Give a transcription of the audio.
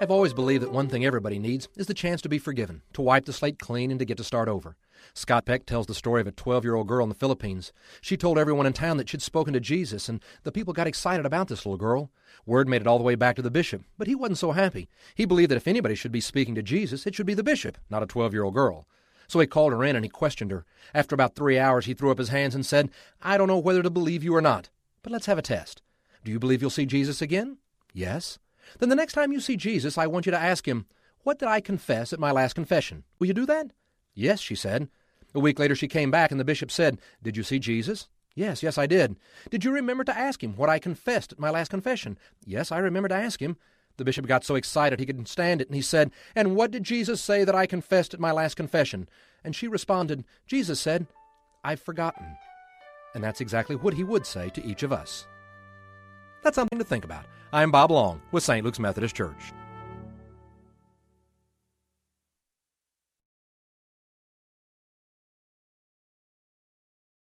I've always believed that one thing everybody needs is the chance to be forgiven, to wipe the slate clean, and to get to start over. Scott Peck tells the story of a 12 year old girl in the Philippines. She told everyone in town that she'd spoken to Jesus, and the people got excited about this little girl. Word made it all the way back to the bishop, but he wasn't so happy. He believed that if anybody should be speaking to Jesus, it should be the bishop, not a 12 year old girl. So he called her in and he questioned her. After about three hours, he threw up his hands and said, I don't know whether to believe you or not, but let's have a test. Do you believe you'll see Jesus again? Yes. Then the next time you see Jesus, I want you to ask him, What did I confess at my last confession? Will you do that? Yes, she said. A week later she came back, and the bishop said, Did you see Jesus? Yes, yes, I did. Did you remember to ask him what I confessed at my last confession? Yes, I remember to ask him. The bishop got so excited he couldn't stand it, and he said, And what did Jesus say that I confessed at my last confession? And she responded, Jesus said, I've forgotten. And that's exactly what he would say to each of us. That's something to think about. I'm Bob Long with St. Luke's Methodist Church.